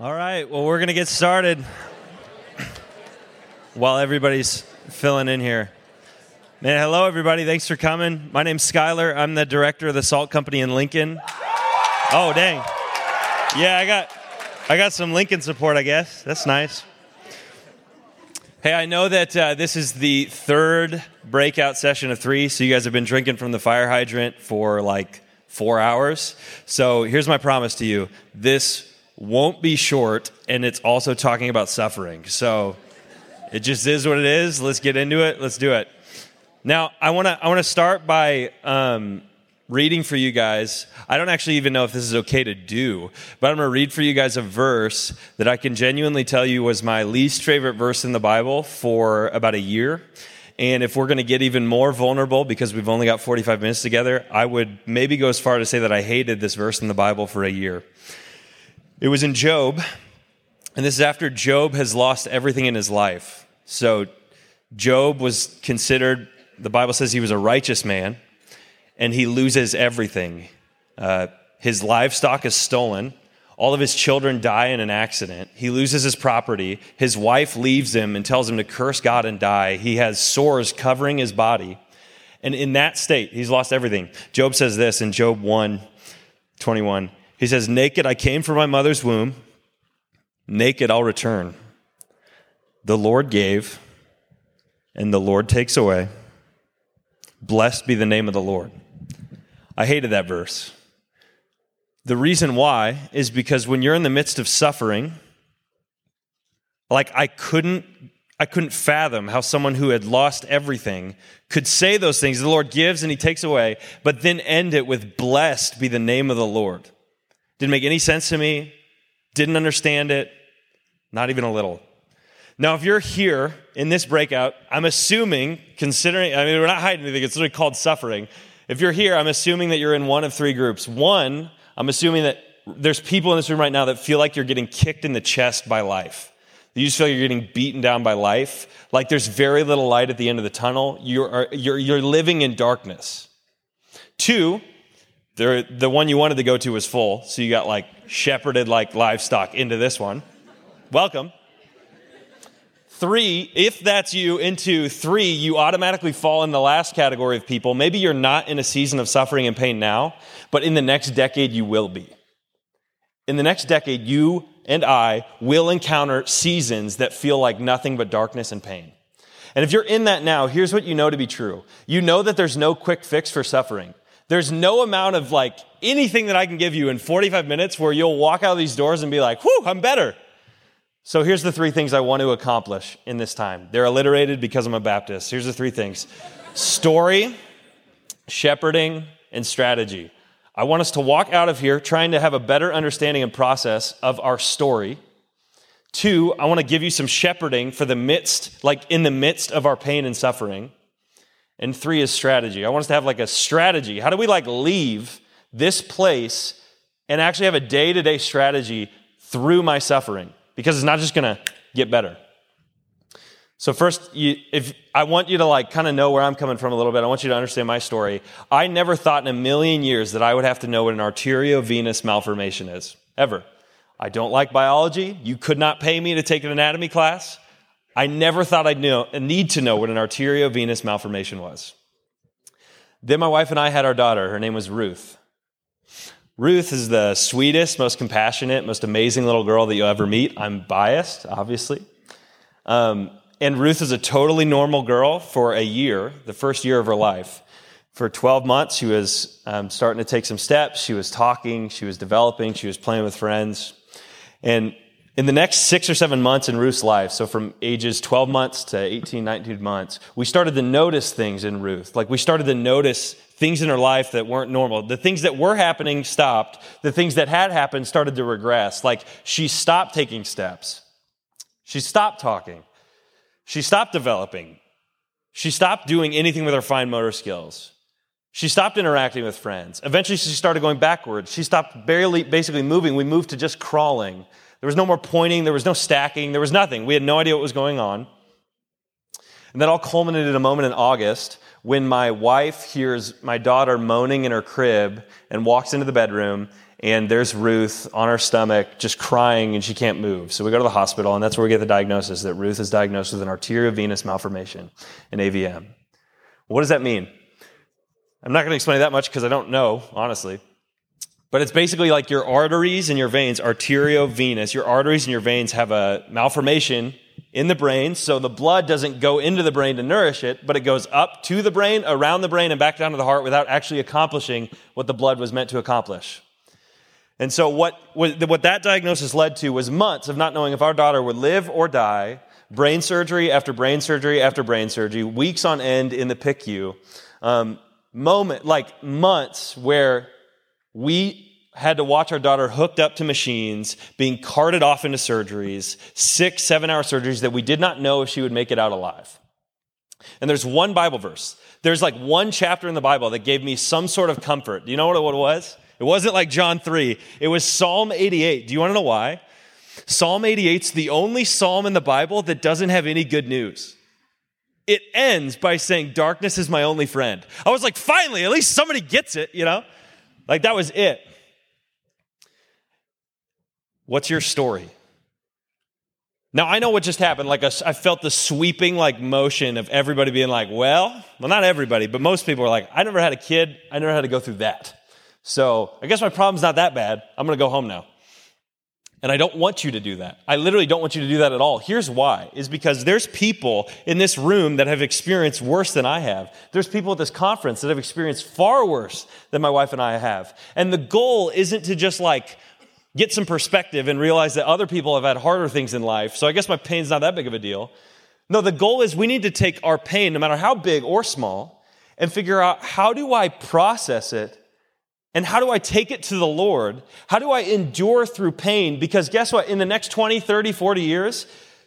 All right, well, we're going to get started while everybody's filling in here. Man, hello, everybody. Thanks for coming. My name's Skylar. I'm the director of the Salt Company in Lincoln. Oh, dang. Yeah, I got, I got some Lincoln support, I guess. That's nice. Hey, I know that uh, this is the third breakout session of three, so you guys have been drinking from the fire hydrant for like four hours. So here's my promise to you this won't be short, and it's also talking about suffering. So it just is what it is. Let's get into it. Let's do it. Now, I want to I want to start by um, reading for you guys. I don't actually even know if this is okay to do, but I'm going to read for you guys a verse that I can genuinely tell you was my least favorite verse in the Bible for about a year. And if we're going to get even more vulnerable because we've only got 45 minutes together, I would maybe go as far to say that I hated this verse in the Bible for a year. It was in Job, and this is after Job has lost everything in his life. So, Job was considered, the Bible says he was a righteous man, and he loses everything. Uh, his livestock is stolen. All of his children die in an accident. He loses his property. His wife leaves him and tells him to curse God and die. He has sores covering his body. And in that state, he's lost everything. Job says this in Job 1 21. He says, Naked I came from my mother's womb, naked I'll return. The Lord gave, and the Lord takes away. Blessed be the name of the Lord. I hated that verse. The reason why is because when you're in the midst of suffering, like I couldn't I couldn't fathom how someone who had lost everything could say those things. The Lord gives and he takes away, but then end it with blessed be the name of the Lord. Didn't make any sense to me. Didn't understand it. Not even a little. Now, if you're here in this breakout, I'm assuming, considering, I mean, we're not hiding anything, it's literally called suffering. If you're here, I'm assuming that you're in one of three groups. One, I'm assuming that there's people in this room right now that feel like you're getting kicked in the chest by life. You just feel like you're getting beaten down by life. Like there's very little light at the end of the tunnel. You're, you're, you're living in darkness. Two, there, the one you wanted to go to was full, so you got like shepherded like livestock into this one. Welcome. Three, if that's you, into three, you automatically fall in the last category of people. Maybe you're not in a season of suffering and pain now, but in the next decade, you will be. In the next decade, you and I will encounter seasons that feel like nothing but darkness and pain. And if you're in that now, here's what you know to be true. You know that there's no quick fix for suffering. There's no amount of like anything that I can give you in 45 minutes where you'll walk out of these doors and be like, whew, I'm better. So here's the three things I want to accomplish in this time. They're alliterated because I'm a Baptist. Here's the three things story, shepherding, and strategy. I want us to walk out of here trying to have a better understanding and process of our story. Two, I want to give you some shepherding for the midst, like in the midst of our pain and suffering. And three is strategy. I want us to have like a strategy. How do we like leave this place and actually have a day to day strategy through my suffering? Because it's not just going to get better. So first, you, if I want you to like kind of know where I'm coming from a little bit, I want you to understand my story. I never thought in a million years that I would have to know what an arteriovenous malformation is, ever. I don't like biology. You could not pay me to take an anatomy class. I never thought I'd know, need to know what an arteriovenous malformation was. Then my wife and I had our daughter. Her name was Ruth. Ruth is the sweetest, most compassionate, most amazing little girl that you'll ever meet. I'm biased, obviously. Um, and Ruth is a totally normal girl for a year, the first year of her life. For 12 months, she was um, starting to take some steps. She was talking, she was developing, she was playing with friends. And in the next six or seven months in Ruth's life, so from ages 12 months to 18, 19 months, we started to notice things in Ruth. Like we started to notice things in her life that weren't normal. The things that were happening stopped. The things that had happened started to regress. Like she stopped taking steps. She stopped talking. She stopped developing. She stopped doing anything with her fine motor skills. She stopped interacting with friends. Eventually, she started going backwards. She stopped barely, basically moving. We moved to just crawling. There was no more pointing, there was no stacking, there was nothing. We had no idea what was going on. And that all culminated in a moment in August when my wife hears my daughter moaning in her crib and walks into the bedroom and there's Ruth on her stomach just crying and she can't move. So we go to the hospital and that's where we get the diagnosis that Ruth is diagnosed with an arteriovenous malformation, an AVM. What does that mean? I'm not going to explain that much because I don't know, honestly. But it's basically like your arteries and your veins, arteriovenous, your arteries and your veins have a malformation in the brain, so the blood doesn't go into the brain to nourish it, but it goes up to the brain, around the brain, and back down to the heart without actually accomplishing what the blood was meant to accomplish. And so, what, what that diagnosis led to was months of not knowing if our daughter would live or die, brain surgery after brain surgery after brain surgery, weeks on end in the PICU, um, moment, like months where we had to watch our daughter hooked up to machines, being carted off into surgeries, six, seven hour surgeries that we did not know if she would make it out alive. And there's one Bible verse. There's like one chapter in the Bible that gave me some sort of comfort. Do you know what it was? It wasn't like John 3. It was Psalm 88. Do you want to know why? Psalm 88 is the only psalm in the Bible that doesn't have any good news. It ends by saying, Darkness is my only friend. I was like, finally, at least somebody gets it, you know? Like that was it. What's your story? Now I know what just happened. Like a, I felt the sweeping like motion of everybody being like, "Well, well, not everybody, but most people are like, I never had a kid. I never had to go through that. So I guess my problem's not that bad. I'm to go home now." And I don't want you to do that. I literally don't want you to do that at all. Here's why is because there's people in this room that have experienced worse than I have. There's people at this conference that have experienced far worse than my wife and I have. And the goal isn't to just like get some perspective and realize that other people have had harder things in life. So I guess my pain's not that big of a deal. No, the goal is we need to take our pain, no matter how big or small, and figure out how do I process it and how do I take it to the Lord? How do I endure through pain? Because guess what? In the next 20, 30, 40 years,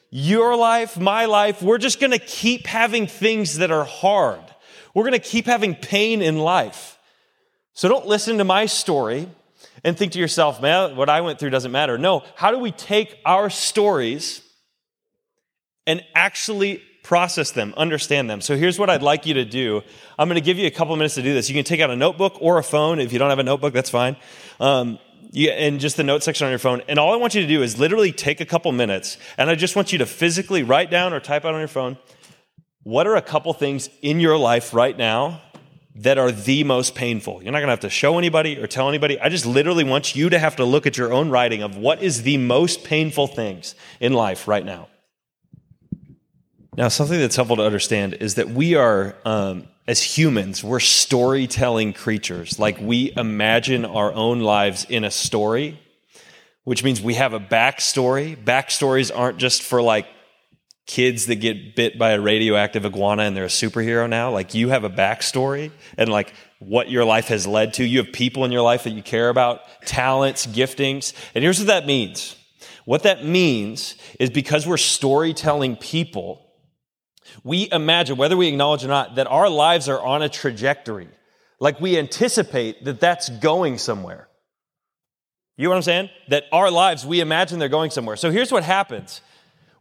your life, my life, we're just going to keep having things that are hard. We're going to keep having pain in life. So don't listen to my story and think to yourself, man, what I went through doesn't matter. No, how do we take our stories and actually process them, understand them? So here's what I'd like you to do. I'm going to give you a couple minutes to do this. You can take out a notebook or a phone. If you don't have a notebook, that's fine. Um, you, and just the note section on your phone. And all I want you to do is literally take a couple minutes, and I just want you to physically write down or type out on your phone what are a couple things in your life right now that are the most painful. You're not going to have to show anybody or tell anybody. I just literally want you to have to look at your own writing of what is the most painful things in life right now. Now, something that's helpful to understand is that we are, um, as humans, we're storytelling creatures. Like we imagine our own lives in a story, which means we have a backstory. Backstories aren't just for like kids that get bit by a radioactive iguana and they're a superhero now. Like you have a backstory and like what your life has led to. You have people in your life that you care about, talents, giftings. And here's what that means. What that means is because we're storytelling people, we imagine, whether we acknowledge or not, that our lives are on a trajectory. Like we anticipate that that's going somewhere. You know what I'm saying? That our lives, we imagine they're going somewhere. So here's what happens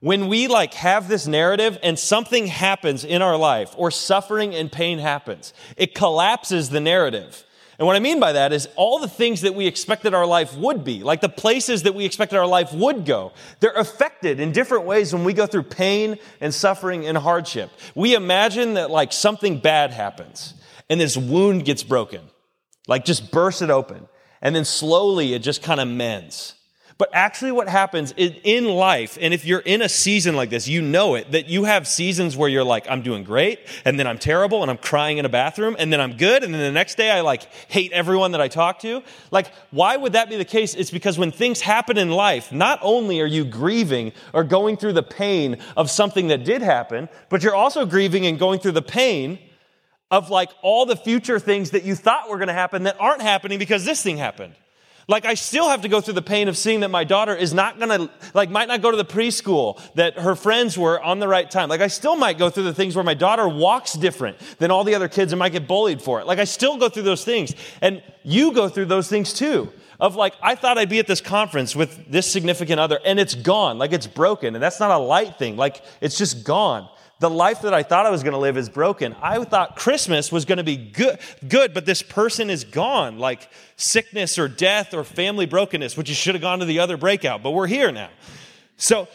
when we like have this narrative and something happens in our life or suffering and pain happens, it collapses the narrative. And what I mean by that is all the things that we expected our life would be, like the places that we expected our life would go, they're affected in different ways when we go through pain and suffering and hardship. We imagine that like something bad happens and this wound gets broken, like just burst it open. And then slowly it just kind of mends. But actually, what happens in life, and if you're in a season like this, you know it, that you have seasons where you're like, I'm doing great, and then I'm terrible, and I'm crying in a bathroom, and then I'm good, and then the next day I like hate everyone that I talk to. Like, why would that be the case? It's because when things happen in life, not only are you grieving or going through the pain of something that did happen, but you're also grieving and going through the pain of like all the future things that you thought were going to happen that aren't happening because this thing happened. Like I still have to go through the pain of seeing that my daughter is not gonna, like might not go to the preschool that her friends were on the right time. Like I still might go through the things where my daughter walks different than all the other kids and might get bullied for it. Like I still go through those things. And you go through those things too. Of like, I thought I'd be at this conference with this significant other and it's gone. Like it's broken. And that's not a light thing. Like it's just gone. The life that I thought I was going to live is broken. I thought Christmas was going to be good, good, but this person is gone, like sickness or death or family brokenness, which you should have gone to the other breakout, but we're here now. So,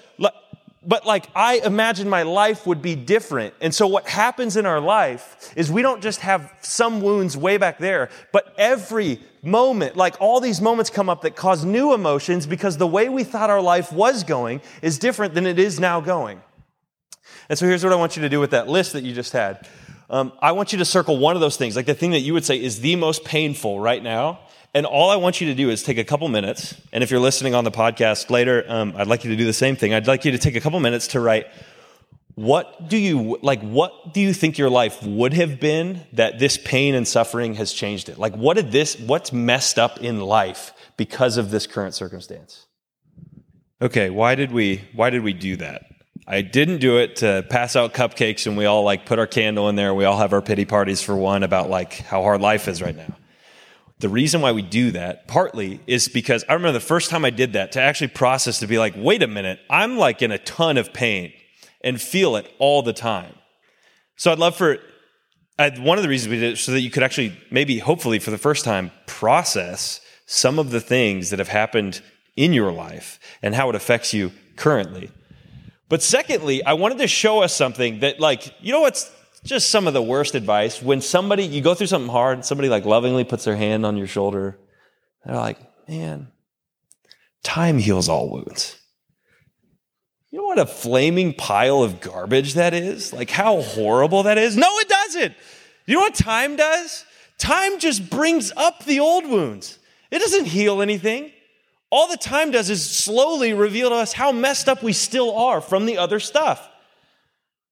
but like I imagined my life would be different. And so what happens in our life is we don't just have some wounds way back there, but every moment, like all these moments come up that cause new emotions because the way we thought our life was going is different than it is now going. And so here's what I want you to do with that list that you just had. Um, I want you to circle one of those things, like the thing that you would say is the most painful right now. And all I want you to do is take a couple minutes. And if you're listening on the podcast later, um, I'd like you to do the same thing. I'd like you to take a couple minutes to write what do you like what do you think your life would have been that this pain and suffering has changed it like what did this what's messed up in life because of this current circumstance okay why did we why did we do that I didn't do it to pass out cupcakes and we all like put our candle in there. We all have our pity parties for one about like how hard life is right now. The reason why we do that partly is because I remember the first time I did that to actually process to be like, wait a minute, I'm like in a ton of pain and feel it all the time. So I'd love for I'd, one of the reasons we did it so that you could actually maybe hopefully for the first time process some of the things that have happened in your life and how it affects you currently. But secondly, I wanted to show us something that, like, you know what's just some of the worst advice? When somebody, you go through something hard, somebody like lovingly puts their hand on your shoulder, they're like, man, time heals all wounds. You know what a flaming pile of garbage that is? Like, how horrible that is? No, it doesn't. You know what time does? Time just brings up the old wounds. It doesn't heal anything. All the time does is slowly reveal to us how messed up we still are from the other stuff.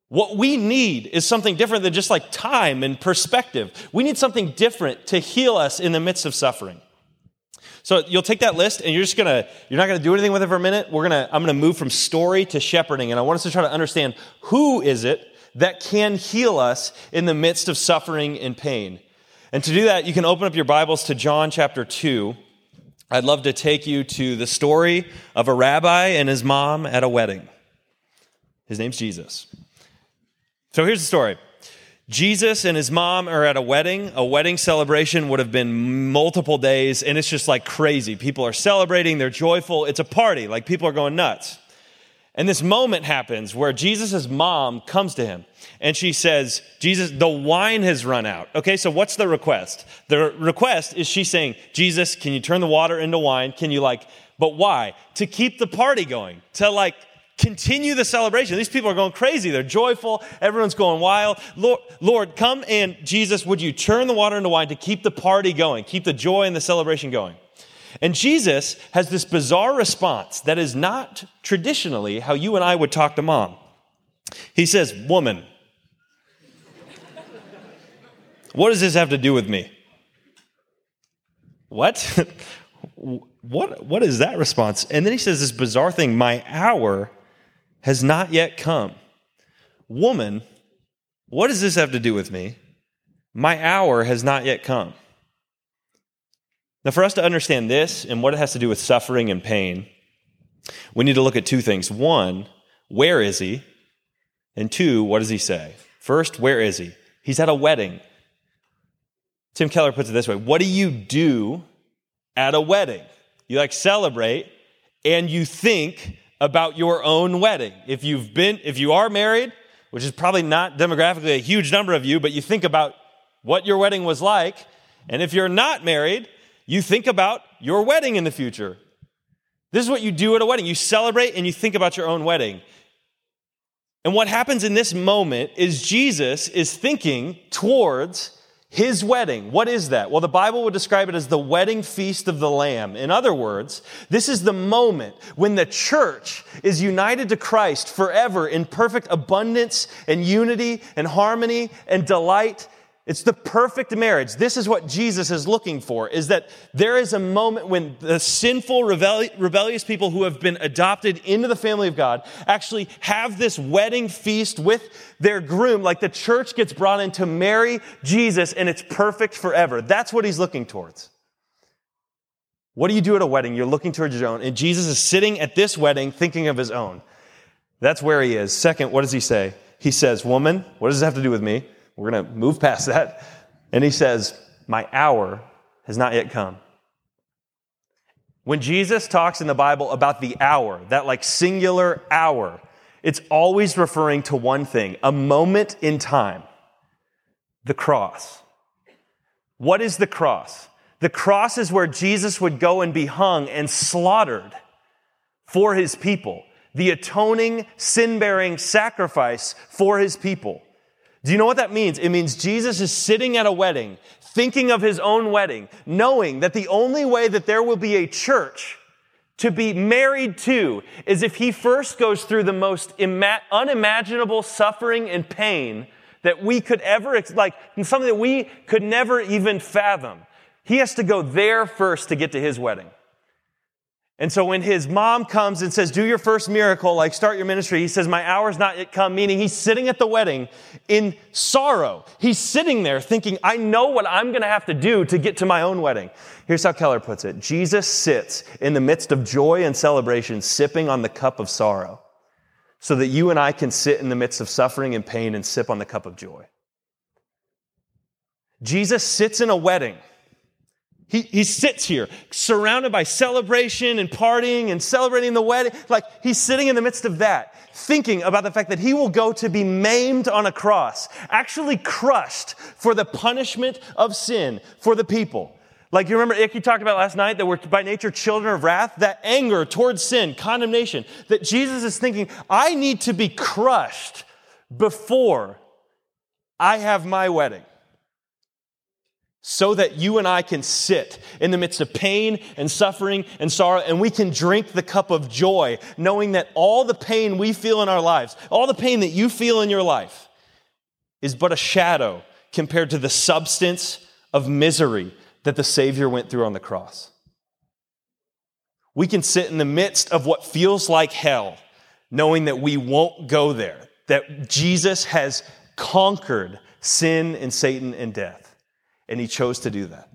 What we need is something different than just like time and perspective. We need something different to heal us in the midst of suffering. So you'll take that list and you're just gonna, you're not gonna do anything with it for a minute. We're gonna, I'm gonna move from story to shepherding. And I want us to try to understand who is it that can heal us in the midst of suffering and pain. And to do that, you can open up your Bibles to John chapter 2. I'd love to take you to the story of a rabbi and his mom at a wedding. His name's Jesus. So here's the story Jesus and his mom are at a wedding. A wedding celebration would have been multiple days, and it's just like crazy. People are celebrating, they're joyful. It's a party, like people are going nuts. And this moment happens where Jesus' mom comes to him and she says, Jesus, the wine has run out. Okay, so what's the request? The request is she's saying, Jesus, can you turn the water into wine? Can you like, but why? To keep the party going, to like continue the celebration. These people are going crazy. They're joyful. Everyone's going wild. Lord, Lord, come and Jesus, would you turn the water into wine to keep the party going, keep the joy and the celebration going? And Jesus has this bizarre response that is not traditionally how you and I would talk to mom. He says, Woman, what does this have to do with me? What? what, what is that response? And then he says this bizarre thing My hour has not yet come. Woman, what does this have to do with me? My hour has not yet come. Now, for us to understand this and what it has to do with suffering and pain, we need to look at two things. One, where is he? And two, what does he say? First, where is he? He's at a wedding. Tim Keller puts it this way What do you do at a wedding? You like celebrate and you think about your own wedding. If you've been, if you are married, which is probably not demographically a huge number of you, but you think about what your wedding was like. And if you're not married, you think about your wedding in the future. This is what you do at a wedding. You celebrate and you think about your own wedding. And what happens in this moment is Jesus is thinking towards his wedding. What is that? Well, the Bible would describe it as the wedding feast of the Lamb. In other words, this is the moment when the church is united to Christ forever in perfect abundance and unity and harmony and delight it's the perfect marriage. This is what Jesus is looking for, is that there is a moment when the sinful, rebellious people who have been adopted into the family of God actually have this wedding feast with their groom, like the church gets brought in to marry Jesus and it's perfect forever. That's what he's looking towards. What do you do at a wedding? You're looking towards your own. And Jesus is sitting at this wedding thinking of his own. That's where he is. Second, what does he say? he says, Woman, what does this have to do with me? We're going to move past that. And he says, My hour has not yet come. When Jesus talks in the Bible about the hour, that like singular hour, it's always referring to one thing a moment in time the cross. What is the cross? The cross is where Jesus would go and be hung and slaughtered for his people, the atoning, sin bearing sacrifice for his people. Do you know what that means? It means Jesus is sitting at a wedding, thinking of his own wedding, knowing that the only way that there will be a church to be married to is if he first goes through the most ima- unimaginable suffering and pain that we could ever, like, something that we could never even fathom. He has to go there first to get to his wedding. And so when his mom comes and says, do your first miracle, like start your ministry, he says, my hour's not yet come, meaning he's sitting at the wedding in sorrow. He's sitting there thinking, I know what I'm going to have to do to get to my own wedding. Here's how Keller puts it. Jesus sits in the midst of joy and celebration, sipping on the cup of sorrow so that you and I can sit in the midst of suffering and pain and sip on the cup of joy. Jesus sits in a wedding he, he sits here surrounded by celebration and partying and celebrating the wedding. Like he's sitting in the midst of that, thinking about the fact that he will go to be maimed on a cross, actually crushed for the punishment of sin for the people. Like you remember, Icky talked about last night that we're by nature children of wrath, that anger towards sin, condemnation, that Jesus is thinking, I need to be crushed before I have my wedding so that you and I can sit in the midst of pain and suffering and sorrow and we can drink the cup of joy, knowing that all the pain we feel in our lives, all the pain that you feel in your life, is but a shadow compared to the substance of misery that the Savior went through on the cross. We can sit in the midst of what feels like hell, knowing that we won't go there, that Jesus has conquered sin and Satan and death. And he chose to do that.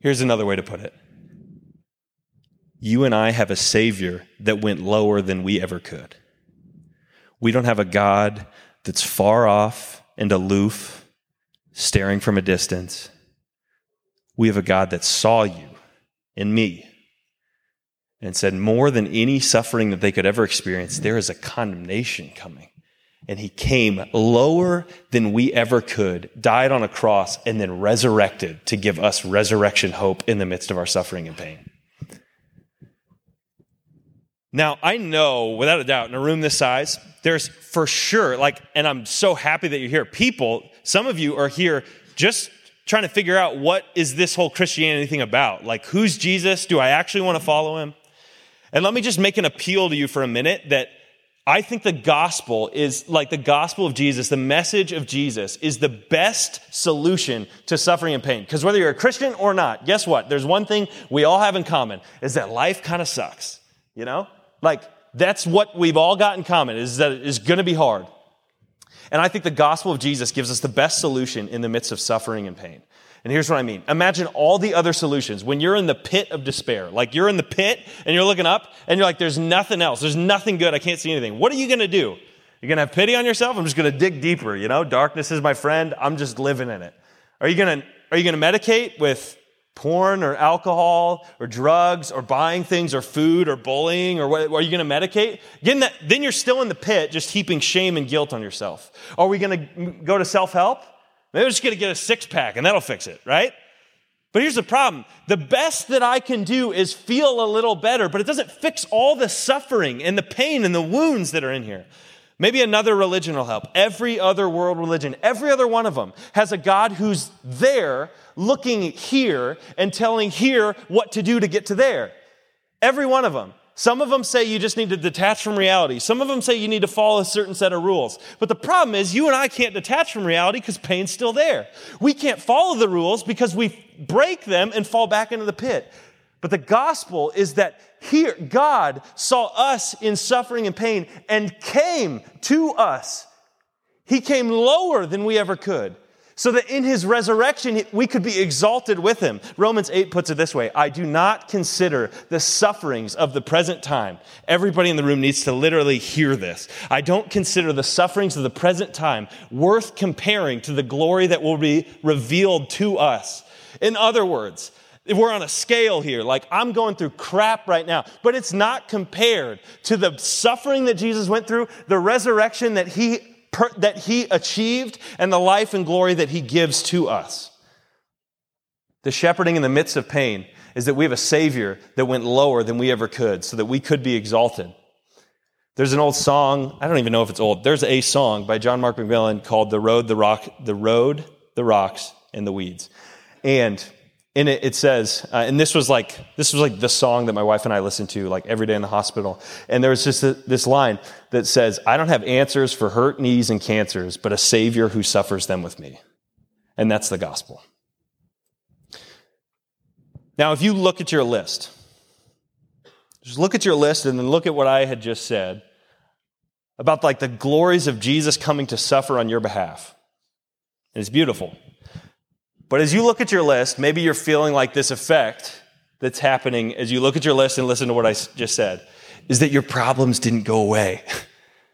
Here's another way to put it you and I have a Savior that went lower than we ever could. We don't have a God that's far off and aloof, staring from a distance. We have a God that saw you and me and said, more than any suffering that they could ever experience, there is a condemnation coming and he came lower than we ever could, died on a cross, and then resurrected to give us resurrection hope in the midst of our suffering and pain. Now, I know without a doubt in a room this size, there's for sure, like, and I'm so happy that you're here. People, some of you are here just trying to figure out what is this whole Christianity thing about? Like, who's Jesus? Do I actually want to follow him? And let me just make an appeal to you for a minute that I think the gospel is like the gospel of Jesus, the message of Jesus is the best solution to suffering and pain. Because whether you're a Christian or not, guess what? There's one thing we all have in common is that life kind of sucks. You know? Like, that's what we've all got in common is that it is going to be hard. And I think the gospel of Jesus gives us the best solution in the midst of suffering and pain. And here's what I mean. Imagine all the other solutions. When you're in the pit of despair, like you're in the pit and you're looking up and you're like, there's nothing else. There's nothing good. I can't see anything. What are you going to do? You're going to have pity on yourself? I'm just going to dig deeper. You know, darkness is my friend. I'm just living in it. Are you going to, are you going to medicate with porn or alcohol or drugs or buying things or food or bullying or what, are you going to medicate? That, then you're still in the pit, just heaping shame and guilt on yourself. Are we going to go to self help? Maybe I'm just going to get a six pack and that'll fix it, right? But here's the problem the best that I can do is feel a little better, but it doesn't fix all the suffering and the pain and the wounds that are in here. Maybe another religion will help. Every other world religion, every other one of them has a God who's there looking here and telling here what to do to get to there. Every one of them. Some of them say you just need to detach from reality. Some of them say you need to follow a certain set of rules. But the problem is, you and I can't detach from reality because pain's still there. We can't follow the rules because we break them and fall back into the pit. But the gospel is that here, God saw us in suffering and pain and came to us. He came lower than we ever could so that in his resurrection we could be exalted with him. Romans 8 puts it this way I do not consider the sufferings of the present time. Everybody in the room needs to literally hear this. I don't consider the sufferings of the present time worth comparing to the glory that will be revealed to us. In other words, we're on a scale here, like I'm going through crap right now, but it's not compared to the suffering that Jesus went through, the resurrection that he per, that he achieved and the life and glory that he gives to us. The shepherding in the midst of pain is that we have a Savior that went lower than we ever could so that we could be exalted. There's an old song, I don't even know if it's old. There's a song by John Mark McMillan called The Road, the Rock, The Road, the Rocks, and the Weeds. And in it, it says, uh, and this was like this was like the song that my wife and I listened to like every day in the hospital. And there was just a, this line that says, "I don't have answers for hurt knees and cancers, but a Savior who suffers them with me," and that's the gospel. Now, if you look at your list, just look at your list and then look at what I had just said about like the glories of Jesus coming to suffer on your behalf. And it's beautiful. But as you look at your list, maybe you're feeling like this effect that's happening as you look at your list and listen to what I just said is that your problems didn't go away.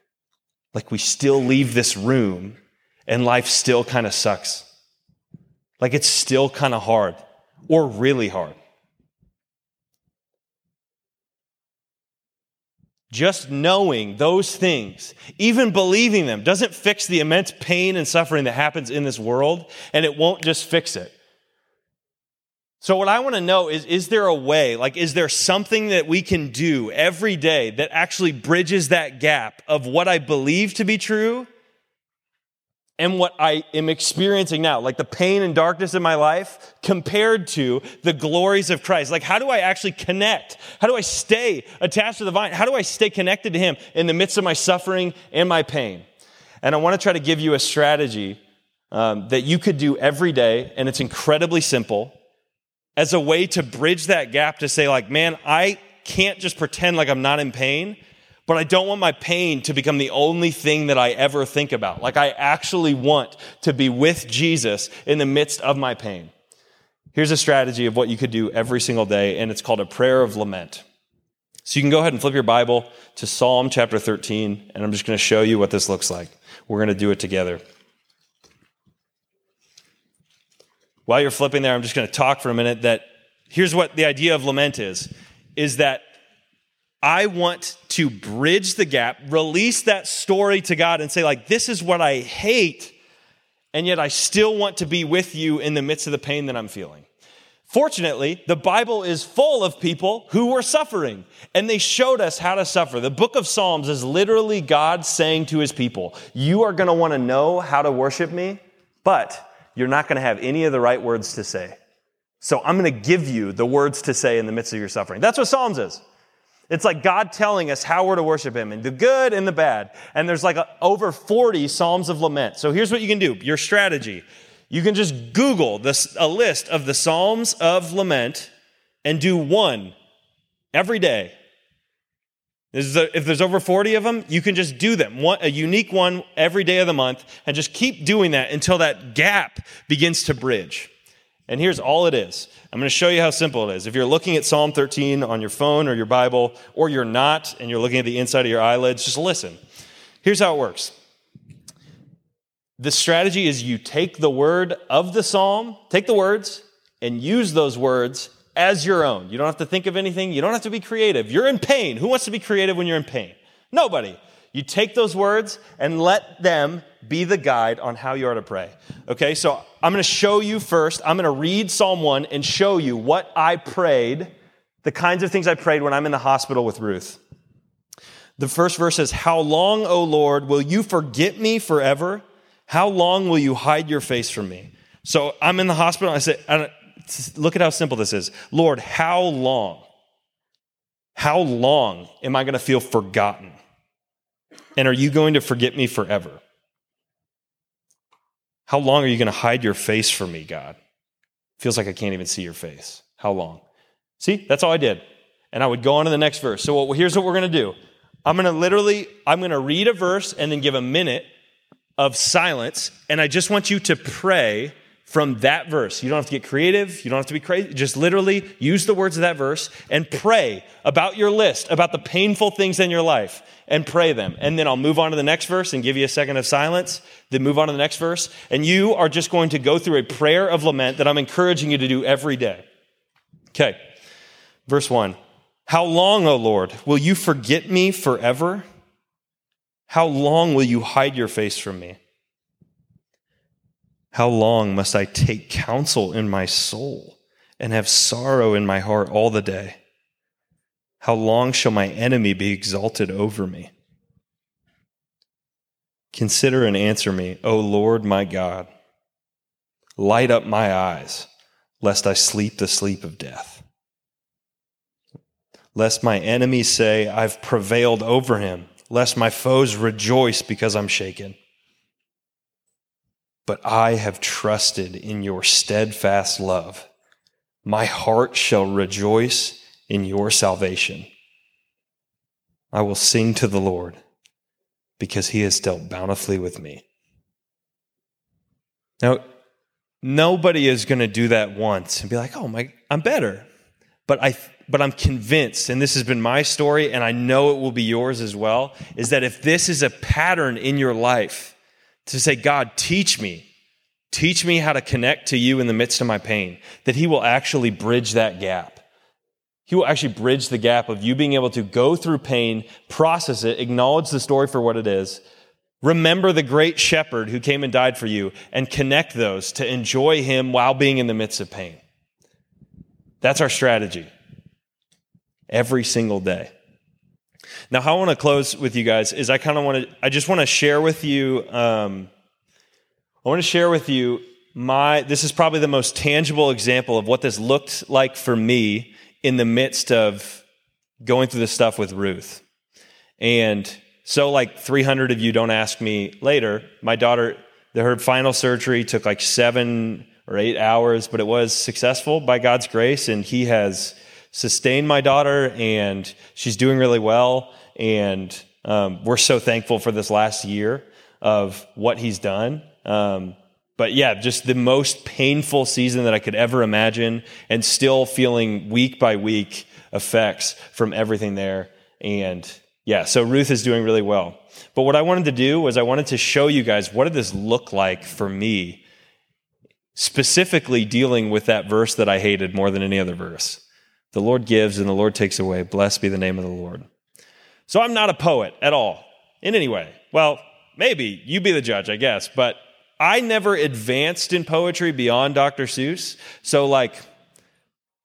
like we still leave this room and life still kind of sucks. Like it's still kind of hard or really hard. Just knowing those things, even believing them, doesn't fix the immense pain and suffering that happens in this world, and it won't just fix it. So, what I want to know is is there a way, like, is there something that we can do every day that actually bridges that gap of what I believe to be true and what I am experiencing now, like the pain and darkness in my life, compared to the glories of Christ. Like, how do I actually connect? How do I stay attached to the vine? How do I stay connected to Him in the midst of my suffering and my pain? And I want to try to give you a strategy um, that you could do every day, and it's incredibly simple, as a way to bridge that gap to say, like, man, I can't just pretend like I'm not in pain but I don't want my pain to become the only thing that I ever think about. Like I actually want to be with Jesus in the midst of my pain. Here's a strategy of what you could do every single day, and it's called a prayer of lament. So you can go ahead and flip your Bible to Psalm chapter 13, and I'm just going to show you what this looks like. We're going to do it together. While you're flipping there, I'm just going to talk for a minute that here's what the idea of lament is is that I want to bridge the gap, release that story to God and say, like, this is what I hate, and yet I still want to be with you in the midst of the pain that I'm feeling. Fortunately, the Bible is full of people who were suffering, and they showed us how to suffer. The book of Psalms is literally God saying to his people, You are going to want to know how to worship me, but you're not going to have any of the right words to say. So I'm going to give you the words to say in the midst of your suffering. That's what Psalms is. It's like God telling us how we're to worship Him and the good and the bad. And there's like a, over 40 Psalms of lament. So here's what you can do your strategy. You can just Google this, a list of the Psalms of lament and do one every day. If there's over 40 of them, you can just do them, one, a unique one every day of the month, and just keep doing that until that gap begins to bridge. And here's all it is. I'm going to show you how simple it is. If you're looking at Psalm 13 on your phone or your Bible, or you're not, and you're looking at the inside of your eyelids, just listen. Here's how it works. The strategy is you take the word of the psalm, take the words, and use those words as your own. You don't have to think of anything. You don't have to be creative. You're in pain. Who wants to be creative when you're in pain? Nobody. You take those words and let them be the guide on how you are to pray. Okay, so I'm going to show you first. I'm going to read Psalm 1 and show you what I prayed, the kinds of things I prayed when I'm in the hospital with Ruth. The first verse says, How long, O Lord, will you forget me forever? How long will you hide your face from me? So I'm in the hospital. I say, Look at how simple this is. Lord, how long? How long am I going to feel forgotten? And are you going to forget me forever? How long are you going to hide your face from me, God? Feels like I can't even see your face. How long? See, that's all I did. And I would go on to the next verse. So here's what we're going to do. I'm going to literally, I'm going to read a verse and then give a minute of silence, and I just want you to pray from that verse. You don't have to get creative. You don't have to be crazy. Just literally use the words of that verse and pray about your list, about the painful things in your life, and pray them. And then I'll move on to the next verse and give you a second of silence, then move on to the next verse. And you are just going to go through a prayer of lament that I'm encouraging you to do every day. Okay. Verse one. How long, O Lord, will you forget me forever? How long will you hide your face from me? How long must I take counsel in my soul and have sorrow in my heart all the day? How long shall my enemy be exalted over me? Consider and answer me, O Lord my God. Light up my eyes, lest I sleep the sleep of death. Lest my enemies say, I've prevailed over him, lest my foes rejoice because I'm shaken but I have trusted in your steadfast love. My heart shall rejoice in your salvation. I will sing to the Lord because he has dealt bountifully with me. Now, nobody is going to do that once and be like, "Oh my, I'm better." But I but I'm convinced and this has been my story and I know it will be yours as well, is that if this is a pattern in your life, to say, God, teach me. Teach me how to connect to you in the midst of my pain, that He will actually bridge that gap. He will actually bridge the gap of you being able to go through pain, process it, acknowledge the story for what it is, remember the great shepherd who came and died for you, and connect those to enjoy Him while being in the midst of pain. That's our strategy every single day. Now, how I want to close with you guys is I kind of want to, I just want to share with you. Um, I want to share with you my, this is probably the most tangible example of what this looked like for me in the midst of going through this stuff with Ruth. And so, like 300 of you don't ask me later, my daughter, her final surgery took like seven or eight hours, but it was successful by God's grace. And He has sustained my daughter, and she's doing really well. And um, we're so thankful for this last year of what he's done. Um, but yeah, just the most painful season that I could ever imagine, and still feeling week by week effects from everything there. And yeah, so Ruth is doing really well. But what I wanted to do was I wanted to show you guys what did this look like for me, specifically dealing with that verse that I hated more than any other verse. The Lord gives and the Lord takes away. Blessed be the name of the Lord. So I'm not a poet at all in any way. Well, maybe you be the judge, I guess, but I never advanced in poetry beyond Dr. Seuss. So, like,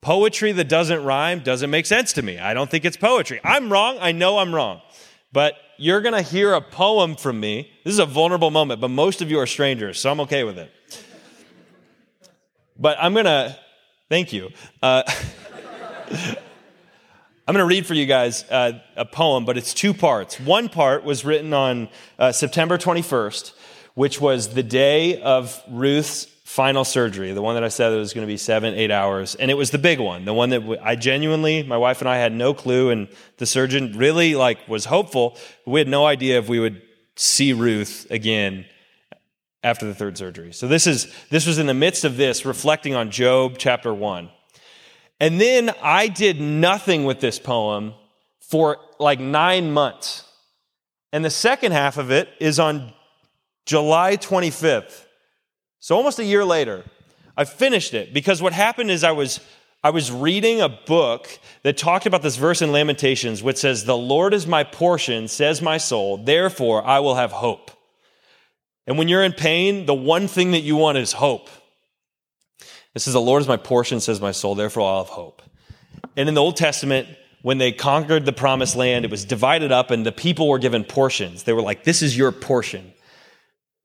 poetry that doesn't rhyme doesn't make sense to me. I don't think it's poetry. I'm wrong. I know I'm wrong. But you're going to hear a poem from me. This is a vulnerable moment, but most of you are strangers, so I'm okay with it. But I'm going to, thank you. Uh, I'm going to read for you guys uh, a poem, but it's two parts. One part was written on uh, September 21st, which was the day of Ruth's final surgery, the one that I said that was going to be seven, eight hours. And it was the big one, the one that I genuinely, my wife and I had no clue, and the surgeon really like was hopeful. We had no idea if we would see Ruth again after the third surgery. So this is this was in the midst of this, reflecting on Job chapter one. And then I did nothing with this poem for like nine months. And the second half of it is on July 25th. So almost a year later, I finished it because what happened is I was I was reading a book that talked about this verse in Lamentations, which says, The Lord is my portion, says my soul, therefore I will have hope. And when you're in pain, the one thing that you want is hope. It says, The Lord is my portion, says my soul, therefore I'll have hope. And in the Old Testament, when they conquered the promised land, it was divided up and the people were given portions. They were like, This is your portion.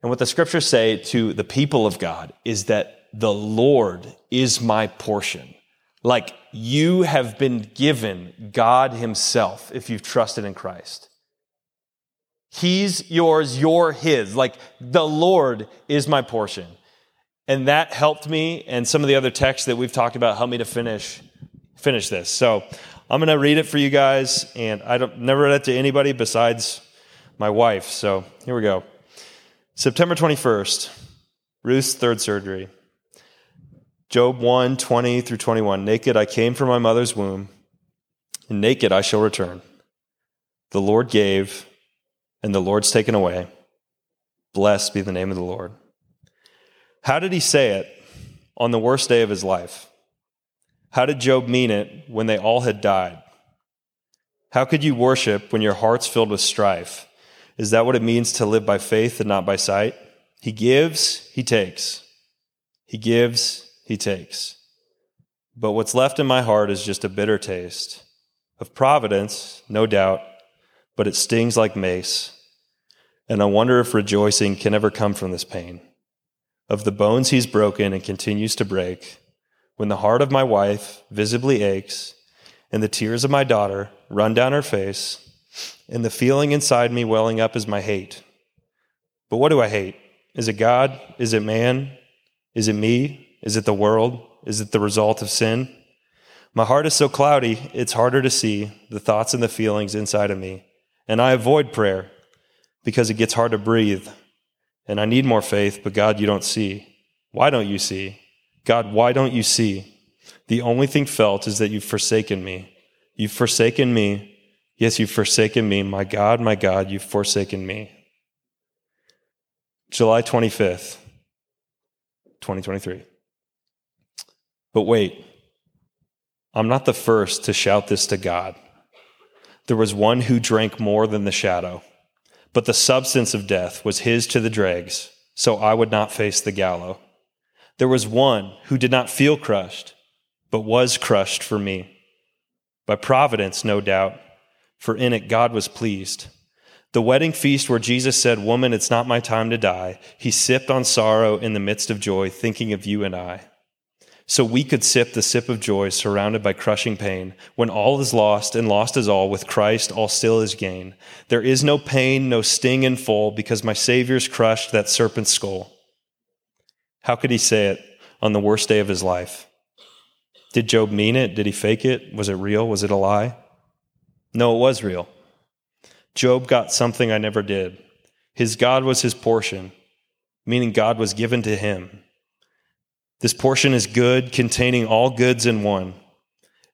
And what the scriptures say to the people of God is that the Lord is my portion. Like you have been given God Himself if you've trusted in Christ. He's yours, you're His. Like the Lord is my portion. And that helped me, and some of the other texts that we've talked about helped me to finish finish this. So I'm going to read it for you guys, and I don't never read it to anybody besides my wife. So here we go. September 21st, Ruth's third surgery. Job 1 20 through 21. Naked I came from my mother's womb, and naked I shall return. The Lord gave, and the Lord's taken away. Blessed be the name of the Lord. How did he say it on the worst day of his life? How did Job mean it when they all had died? How could you worship when your heart's filled with strife? Is that what it means to live by faith and not by sight? He gives, he takes. He gives, he takes. But what's left in my heart is just a bitter taste of providence, no doubt, but it stings like mace. And I wonder if rejoicing can ever come from this pain. Of the bones he's broken and continues to break, when the heart of my wife visibly aches, and the tears of my daughter run down her face, and the feeling inside me welling up is my hate. But what do I hate? Is it God? Is it man? Is it me? Is it the world? Is it the result of sin? My heart is so cloudy, it's harder to see the thoughts and the feelings inside of me. And I avoid prayer because it gets hard to breathe. And I need more faith, but God, you don't see. Why don't you see? God, why don't you see? The only thing felt is that you've forsaken me. You've forsaken me Yes, you've forsaken me. My God, my God, you've forsaken me. July 25th, 2023. But wait, I'm not the first to shout this to God. There was one who drank more than the shadow, but the substance of death was his to the dregs, so I would not face the gallows. There was one who did not feel crushed, but was crushed for me. By providence, no doubt for in it God was pleased. The wedding feast where Jesus said, Woman, it's not my time to die, he sipped on sorrow in the midst of joy, thinking of you and I. So we could sip the sip of joy surrounded by crushing pain. When all is lost and lost is all, with Christ all still is gain. There is no pain, no sting in full, because my Savior's crushed that serpent's skull. How could he say it on the worst day of his life? Did Job mean it? Did he fake it? Was it real? Was it a lie? No, it was real. Job got something I never did. His God was his portion, meaning God was given to him. This portion is good, containing all goods in one,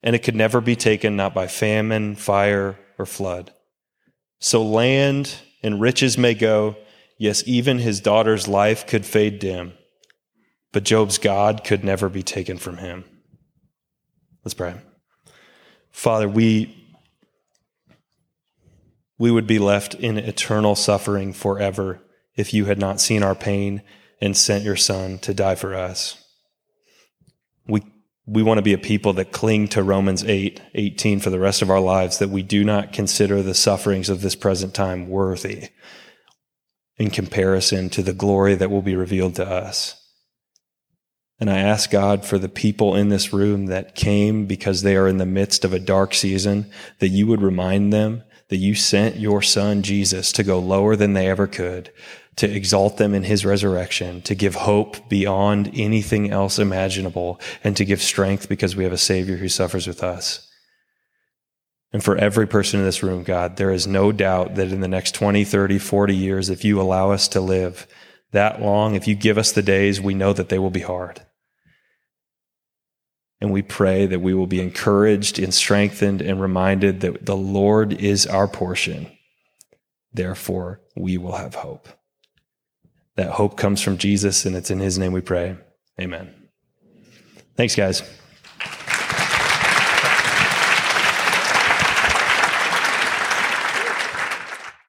and it could never be taken not by famine, fire, or flood. So land and riches may go, yes, even his daughter's life could fade dim, but Job's God could never be taken from him. Let's pray. Father, we we would be left in eternal suffering forever if you had not seen our pain and sent your son to die for us. We, we want to be a people that cling to Romans 8, 18 for the rest of our lives, that we do not consider the sufferings of this present time worthy in comparison to the glory that will be revealed to us. And I ask God for the people in this room that came because they are in the midst of a dark season, that you would remind them that you sent your son Jesus to go lower than they ever could, to exalt them in his resurrection, to give hope beyond anything else imaginable, and to give strength because we have a Savior who suffers with us. And for every person in this room, God, there is no doubt that in the next 20, 30, 40 years, if you allow us to live that long, if you give us the days, we know that they will be hard. And we pray that we will be encouraged and strengthened and reminded that the Lord is our portion. Therefore, we will have hope. That hope comes from Jesus, and it's in his name we pray. Amen. Thanks, guys.